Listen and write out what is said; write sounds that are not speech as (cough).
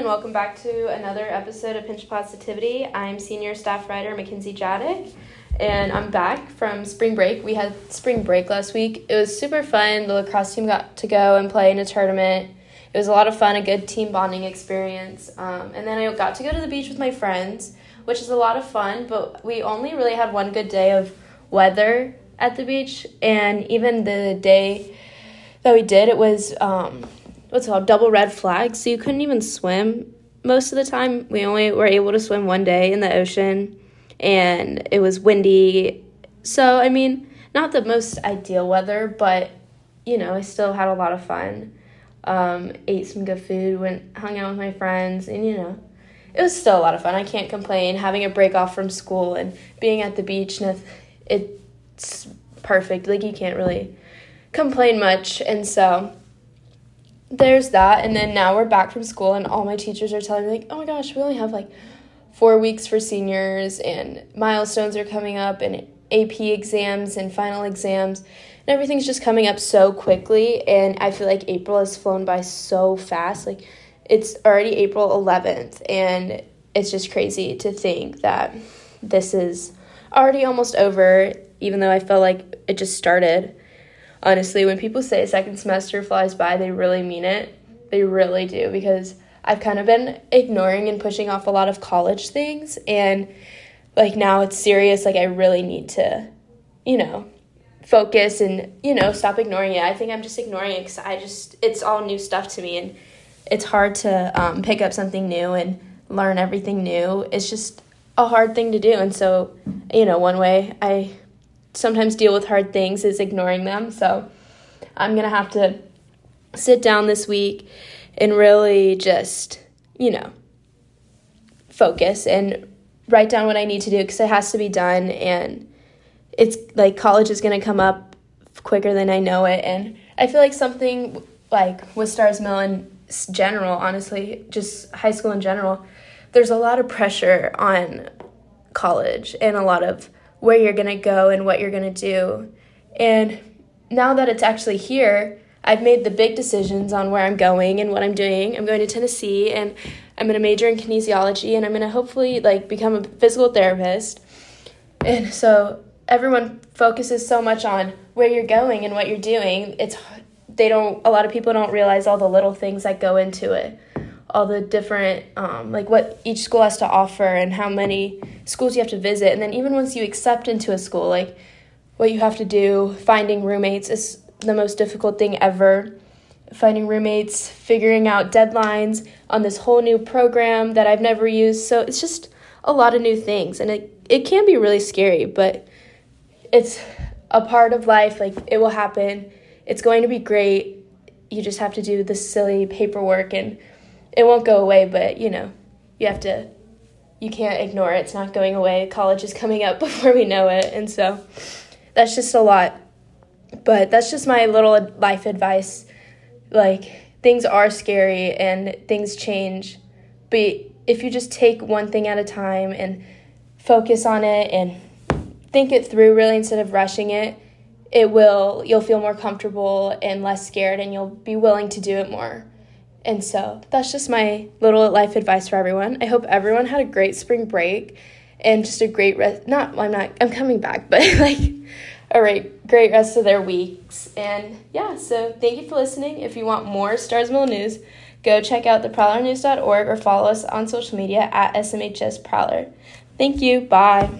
and welcome back to another episode of Pinch Positivity. I'm senior staff writer MacKenzie Jadick, and I'm back from spring break. We had spring break last week. It was super fun. The lacrosse team got to go and play in a tournament. It was a lot of fun, a good team bonding experience. Um, and then I got to go to the beach with my friends, which is a lot of fun, but we only really had one good day of weather at the beach, and even the day that we did, it was. Um, what's called double red flag so you couldn't even swim most of the time. We only were able to swim one day in the ocean and it was windy. So i mean not the most ideal weather but you know i still had a lot of fun. Um, ate some good food went hung out with my friends and you know it was still a lot of fun. I can't complain. Having a break off from school and being at the beach it's perfect like you can't really complain much. And so there's that and then now we're back from school and all my teachers are telling me like oh my gosh we only have like four weeks for seniors and milestones are coming up and ap exams and final exams and everything's just coming up so quickly and i feel like april has flown by so fast. Like it's already april 11th and it's just crazy to think that this is already almost over even though i felt like it just started honestly, when people say second semester flies by, they really mean it. They really do because I've kind of been ignoring and pushing off a lot of college things and like now it's serious like I really need to you know focus and you know stop ignoring it. I think I'm just ignoring it cuz I just it's all new stuff to me and it's hard to um, pick up something new and learn everything new. It's just a hard thing to do and so you know one way I sometimes deal with hard things is ignoring them. So I'm going to have to sit down this week and really just, you know, focus and write down what I need to do because it has to be done. And it's like college is going to come up quicker than I know it. And I feel like something like with Starr's Mill in general, honestly, just high school in general, there's a lot of pressure on college and a lot of where you're going to go and what you're going to do. And now that it's actually here, I've made the big decisions on where I'm going and what I'm doing. I'm going to Tennessee and I'm going to major in kinesiology and I'm going to hopefully like become a physical therapist. And so everyone focuses so much on where you're going and what you're doing. It's they don't a lot of people don't realize all the little things that go into it all the different um, like what each school has to offer and how many schools you have to visit. And then even once you accept into a school like what you have to do finding roommates is the most difficult thing ever. Finding roommates figuring out deadlines on this whole new program that i've never used. So it's just a lot of new things. And it, it can be really scary but it's a part of life. Like it will happen. It's going to be great. You just have to do the silly paperwork and it won't go away, but you know, you have to you can't ignore it. It's not going away. College is coming up (laughs) before we know it. And so that's just a lot. But that's just my little life advice. Like things are scary and things change. But if you just take one thing at a time and focus on it and think it through really instead of rushing it, it will you'll feel more comfortable and less scared and you'll be willing to do it more. And so that's just my little life advice for everyone. I hope everyone had a great spring break and just a great rest. Not, I'm not, I'm coming back, (laughs) but like, all right, great rest of their weeks. And yeah, so thank you for listening. If you want more Starr's Mill news, go check out theprowlernews.org or follow us on social media at SMHS Prowler. Thank you. Bye.